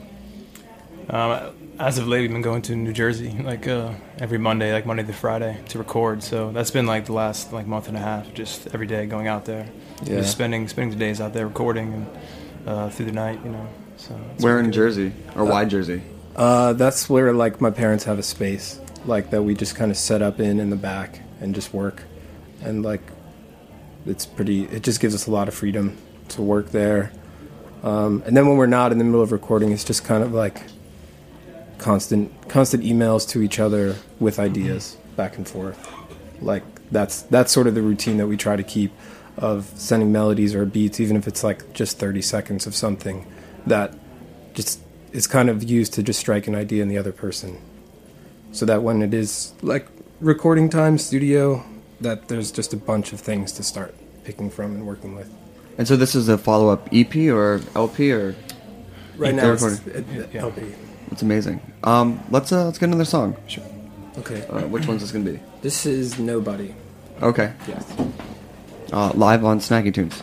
[SPEAKER 10] Um, as of late, we've been going to New Jersey like uh, every Monday, like Monday to Friday, to record. So that's been like the last like month and a half, just every day going out there,
[SPEAKER 11] Yeah.
[SPEAKER 10] just spending spending the days out there recording and uh, through the night, you know. So it's
[SPEAKER 3] Where in
[SPEAKER 10] good.
[SPEAKER 3] Jersey or why Jersey?
[SPEAKER 11] Uh, that's where like my parents have a space like that we just kind of set up in in the back and just work, and like it's pretty. It just gives us a lot of freedom to work there. Um, and then when we're not in the middle of recording, it's just kind of like constant constant emails to each other with ideas back and forth. Like that's that's sort of the routine that we try to keep of sending melodies or beats, even if it's like just 30 seconds of something that just is kind of used to just strike an idea in the other person. So that when it is like recording time, studio, that there's just a bunch of things to start picking from and working with.
[SPEAKER 3] And so this is a follow up EP or LP or
[SPEAKER 11] Right
[SPEAKER 3] They're
[SPEAKER 11] now, it's,
[SPEAKER 3] recording.
[SPEAKER 11] it, LP.
[SPEAKER 3] It's amazing. Um, let's uh, let's get another song.
[SPEAKER 10] Sure.
[SPEAKER 11] Okay.
[SPEAKER 3] Uh, which one's this gonna be?
[SPEAKER 11] This is Nobody.
[SPEAKER 3] Okay.
[SPEAKER 11] Yes.
[SPEAKER 3] Uh, live on Snacky Tunes.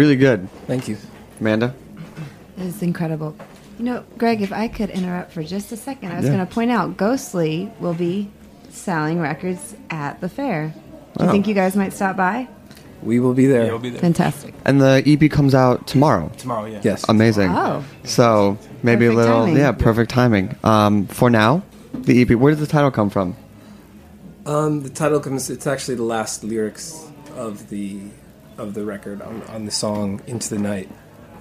[SPEAKER 3] Really good.
[SPEAKER 11] Thank you.
[SPEAKER 3] Amanda?
[SPEAKER 7] It's incredible. You know, Greg, if I could interrupt for just a second, I was
[SPEAKER 3] Yeah.
[SPEAKER 7] going to point out Ghostly will be selling records at the fair. Do you
[SPEAKER 3] Oh.
[SPEAKER 7] think you guys might stop by?
[SPEAKER 11] We will be there.
[SPEAKER 10] Yeah, we'll be there.
[SPEAKER 7] Fantastic.
[SPEAKER 3] And the EP comes out tomorrow.
[SPEAKER 10] Tomorrow, yeah.
[SPEAKER 11] Yes.
[SPEAKER 3] Amazing.
[SPEAKER 7] Oh.
[SPEAKER 3] So maybe
[SPEAKER 7] Perfect
[SPEAKER 3] a little,
[SPEAKER 7] timing.
[SPEAKER 3] yeah, perfect timing. Um, for now, the EP. Where did the title come from?
[SPEAKER 11] Um, the title comes. It's actually the last lyrics of the of the record on, on the song "Into the Night,"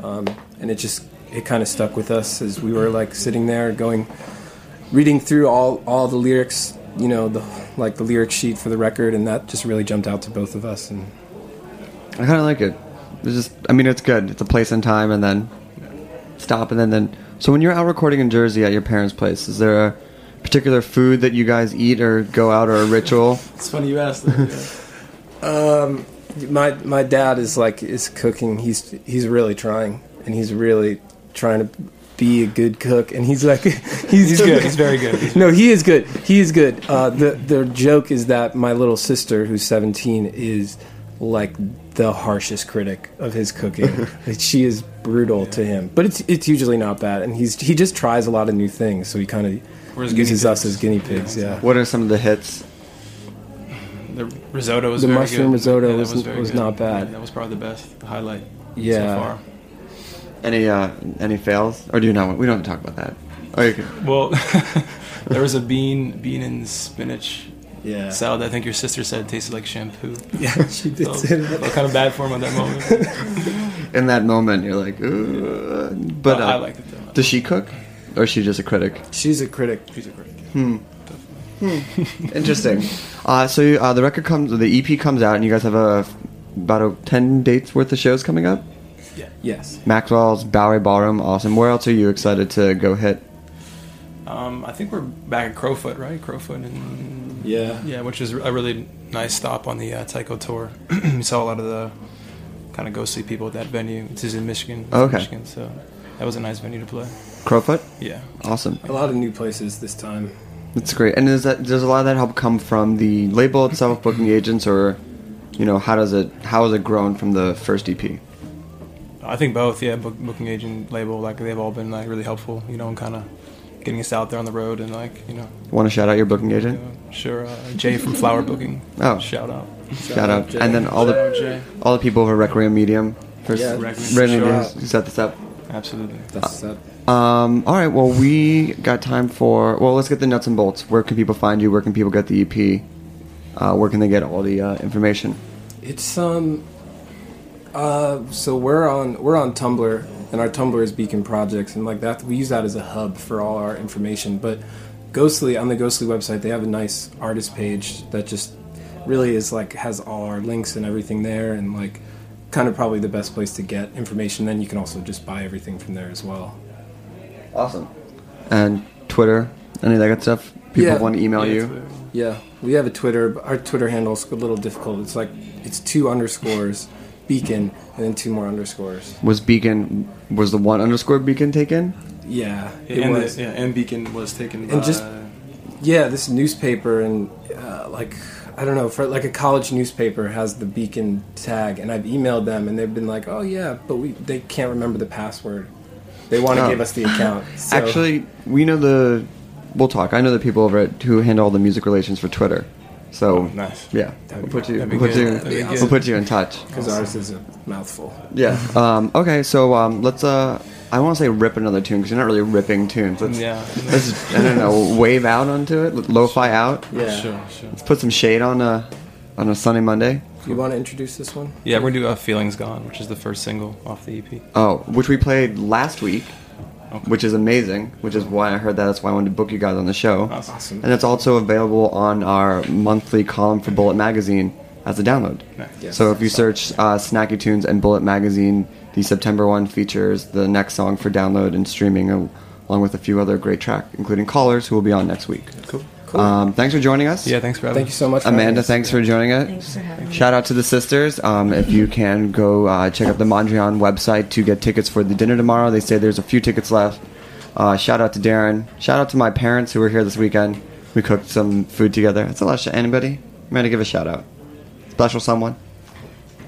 [SPEAKER 11] um, and it just it kind of stuck with us as we were like sitting there going, reading through all all the lyrics. You know, the like the lyric sheet for the record, and that just really jumped out to both of us. And
[SPEAKER 3] I kind of like it. It's just, I mean, it's good. It's a place and time, and then stop, and then then. So when you're out recording in Jersey at your parents' place, is there a particular food that you guys eat or go out or a ritual?
[SPEAKER 10] It's funny you asked. That,
[SPEAKER 11] Um, my my dad is like is cooking. He's he's really trying, and he's really trying to be a good cook. And he's like he's,
[SPEAKER 10] He's good. He's very good. He's-
[SPEAKER 11] no, he is good. He is good. Uh, the the joke is that my little sister, who's seventeen, is like the harshest critic of his cooking. She is brutal to him, but it's it's usually not bad. And he's he just tries a lot of new things. So he kind of
[SPEAKER 10] his
[SPEAKER 11] uses us
[SPEAKER 10] pigs.
[SPEAKER 11] as guinea pigs. Yeah.
[SPEAKER 3] What are some of the hits?
[SPEAKER 10] The risotto was
[SPEAKER 11] The
[SPEAKER 10] very
[SPEAKER 11] mushroom
[SPEAKER 10] good.
[SPEAKER 11] risotto
[SPEAKER 10] that
[SPEAKER 11] was-
[SPEAKER 10] very
[SPEAKER 11] was
[SPEAKER 10] good.
[SPEAKER 11] not bad.
[SPEAKER 10] Yeah, that was probably the best, the highlight
[SPEAKER 11] Yeah.
[SPEAKER 10] so far.
[SPEAKER 3] Any uh, any fails, or do you not? want- We don't have to talk about that. Oh, you can.
[SPEAKER 10] Well, there was a bean, bean and spinach
[SPEAKER 11] Yeah.
[SPEAKER 10] salad. I think your sister said tasted like shampoo.
[SPEAKER 11] Yeah, she did
[SPEAKER 10] So,
[SPEAKER 11] say that.
[SPEAKER 10] felt kind of bad for him at that moment.
[SPEAKER 3] In that moment, you're like, Ugh. but
[SPEAKER 10] I-
[SPEAKER 3] uh,
[SPEAKER 10] I liked it though.
[SPEAKER 3] Does she cook, or is she just a critic?
[SPEAKER 11] She's a critic.
[SPEAKER 10] She's a critic.
[SPEAKER 3] Hmm. Interesting. Uh, so uh, the record comes, the EP comes out, and you guys have a about a ten dates worth of shows coming up. Yeah.
[SPEAKER 11] Yes.
[SPEAKER 3] Maxwell's Bowery Ballroom, awesome. Where else are you excited to go hit?
[SPEAKER 10] Um, I think we're back at Crofoot, right? Crofoot, and
[SPEAKER 11] Yeah.
[SPEAKER 10] yeah, which is a really nice stop on the uh, Tycho tour. we saw a lot of the kind of ghostly people at that venue. This is in Michigan. It's in
[SPEAKER 3] Okay.
[SPEAKER 10] Michigan, so that was a nice venue to play.
[SPEAKER 3] Crofoot.
[SPEAKER 10] Yeah.
[SPEAKER 3] Awesome.
[SPEAKER 11] A lot of new places this time.
[SPEAKER 3] That's great. And is that does a lot of that help come from the label itself, booking agents, or you know how does it how has it grown from the first EP?
[SPEAKER 10] I think both, yeah. Book, booking agent, label, like they've all been like really helpful, you know, and kind of getting us out there on the road and like you know.
[SPEAKER 3] Want to shout out your booking agent?
[SPEAKER 10] Sure, uh, Jay from Flower Booking.
[SPEAKER 3] Oh.
[SPEAKER 10] shout out!
[SPEAKER 3] Shout, out,
[SPEAKER 10] Jay.
[SPEAKER 3] and then all
[SPEAKER 10] Shout
[SPEAKER 3] the
[SPEAKER 10] Jay.
[SPEAKER 3] all the people over Requiem Medium. First,
[SPEAKER 10] Yeah,
[SPEAKER 3] Requiem
[SPEAKER 10] Requiem,
[SPEAKER 3] Medium
[SPEAKER 10] sure.
[SPEAKER 3] who set this up.
[SPEAKER 10] Absolutely.
[SPEAKER 11] That's that.
[SPEAKER 3] Um, all right. Well, we got time for. Well, let's get the nuts and bolts. Where can people find you? Where can people get the EP? Uh, where can they get all the uh, information?
[SPEAKER 11] It's um. Uh, so we're on we're on Tumblr, and our Tumblr is Beacon Projects, and like that we use that as a hub for all our information. But Ghostly on the Ghostly website, they have a nice artist page that just really is like has all our links and everything there, and like kind of probably the best place to get information. Then you can also just buy everything from there as well.
[SPEAKER 3] Awesome. And Twitter, any of that good stuff. People want to email
[SPEAKER 11] Yeah,
[SPEAKER 3] you.
[SPEAKER 11] Twitter. Yeah, we have a Twitter. but Our Twitter handle's a little difficult. It's like it's two underscores, beacon, and then two more underscores.
[SPEAKER 3] Was Beacon was the one underscore Beacon taken?
[SPEAKER 11] Yeah,
[SPEAKER 10] Yeah,
[SPEAKER 11] it
[SPEAKER 10] and,
[SPEAKER 11] was.
[SPEAKER 10] The, yeah, and Beacon was taken by.
[SPEAKER 11] and just yeah, this newspaper and uh, like I don't know for like a college newspaper has the beacon tag, and I've emailed them, and they've been like, oh yeah, but we they can't remember the password. They want to
[SPEAKER 3] Oh.
[SPEAKER 11] give us the account. So.
[SPEAKER 3] Actually, we know the. We'll talk. I know the people over at who handle all the music relations for Twitter. So
[SPEAKER 10] Oh, nice.
[SPEAKER 3] Yeah, we'll put you. We'll put you. We'll put you in touch.
[SPEAKER 11] because ours is a mouthful.
[SPEAKER 3] Yeah. Um, okay, so um, let's. Uh, I want to say rip another tune because you're not really ripping tunes. Let's,
[SPEAKER 10] Yeah.
[SPEAKER 3] let's I don't know, wave out onto it, lo-fi out.
[SPEAKER 11] Yeah.
[SPEAKER 10] Sure, sure.
[SPEAKER 3] Let's put some shade on a on a sunny Monday.
[SPEAKER 11] You want to introduce this one?
[SPEAKER 10] Yeah, we're gonna do uh, "Feelings Gone," which is the first single off the E EP.
[SPEAKER 3] Oh, which we played last week,
[SPEAKER 10] Okay.
[SPEAKER 3] which is amazing. Which is why I heard that. That's why I wanted to book you guys on the show.
[SPEAKER 10] Awesome.
[SPEAKER 11] Awesome.
[SPEAKER 3] And it's also available on our monthly column for Bullet Magazine as a download.
[SPEAKER 10] Nice.
[SPEAKER 11] Yes.
[SPEAKER 3] So if you search uh, Snacky Tunes and Bullet Magazine, the September one features the next song for download and streaming, along with a few other great tracks, including Callers, who will be on next week.
[SPEAKER 10] Cool.
[SPEAKER 3] Um, thanks for joining us.
[SPEAKER 10] Yeah, thanks for having
[SPEAKER 11] Thank you so much,
[SPEAKER 3] Amanda,
[SPEAKER 11] having us.
[SPEAKER 3] thanks for joining us.
[SPEAKER 7] Thanks for having me.
[SPEAKER 3] Shout out to the sisters. Um, if you can go uh, check out the Mondrian website to get tickets for the dinner tomorrow. They say there's a few tickets left. Uh, shout out to Darin. Shout out to my parents who were here this weekend. We cooked some food together. That's a lot. To anybody? I'm gonna give a shout out. Special someone.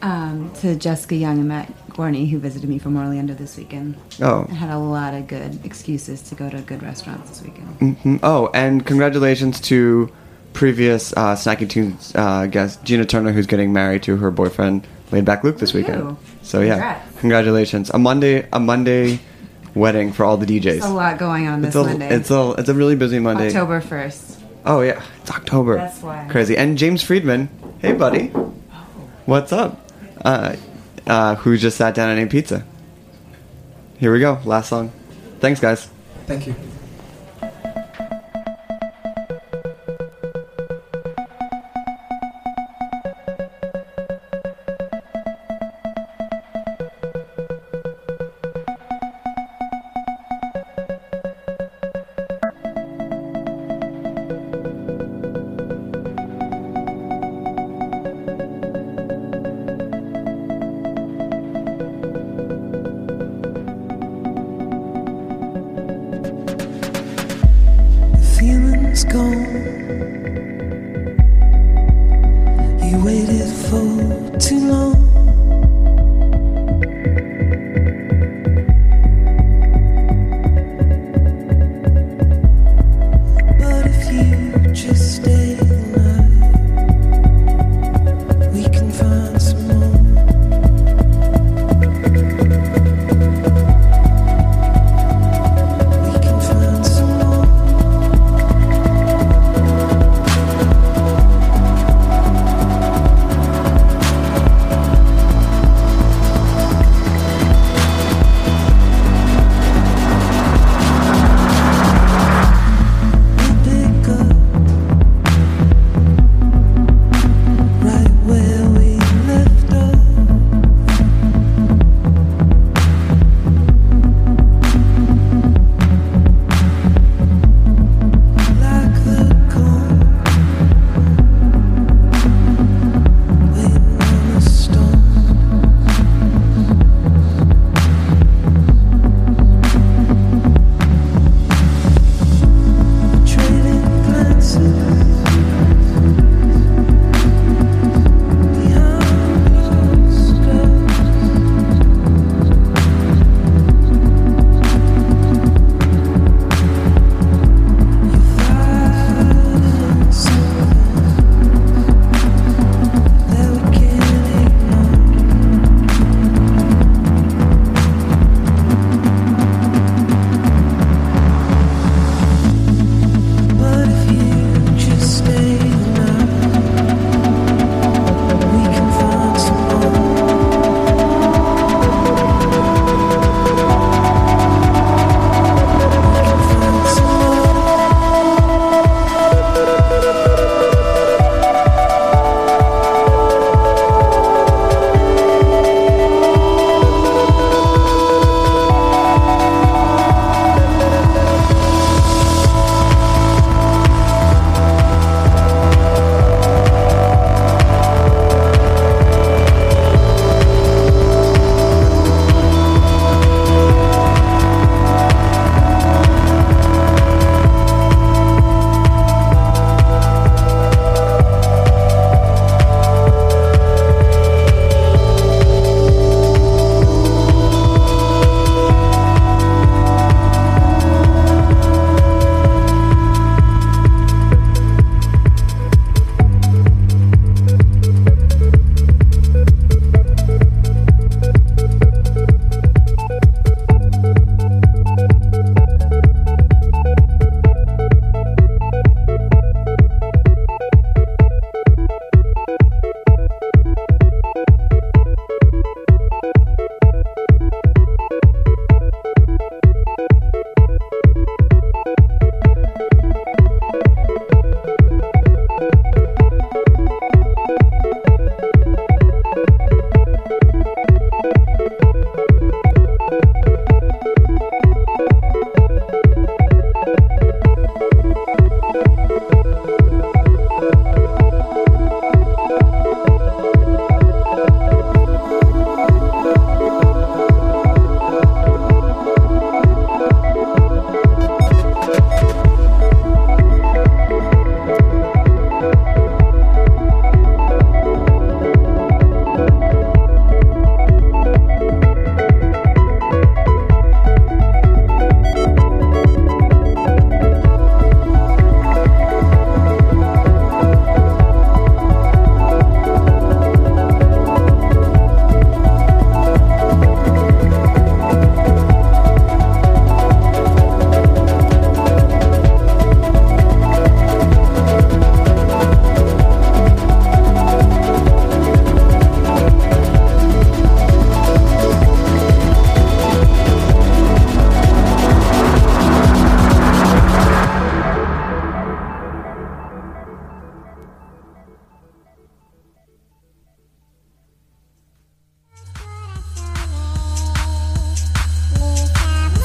[SPEAKER 7] Um, to Jessica Young and Matt Gorney, who visited me from Orlando this weekend.
[SPEAKER 3] Oh.
[SPEAKER 7] I had a lot of good excuses to go to good restaurants this weekend.
[SPEAKER 3] hmm Oh, and congratulations to previous uh, Snacky Tunes uh, guest Gina Turner, who's getting married to her boyfriend Laidback Luke this weekend. So yeah,
[SPEAKER 7] Congrats.
[SPEAKER 3] congratulations! A Monday, a Monday wedding for all the DJs.
[SPEAKER 7] There's a lot going on this
[SPEAKER 3] it's a,
[SPEAKER 7] Monday.
[SPEAKER 3] It's a it's a really busy Monday.
[SPEAKER 7] October 1st.
[SPEAKER 3] Oh yeah, it's October.
[SPEAKER 7] That's why.
[SPEAKER 3] Crazy. And James Friedman, hey buddy, what's up? Uh, uh, who just sat down and ate pizza? Here we go. Last song. Thanks, guys.
[SPEAKER 4] Thank you.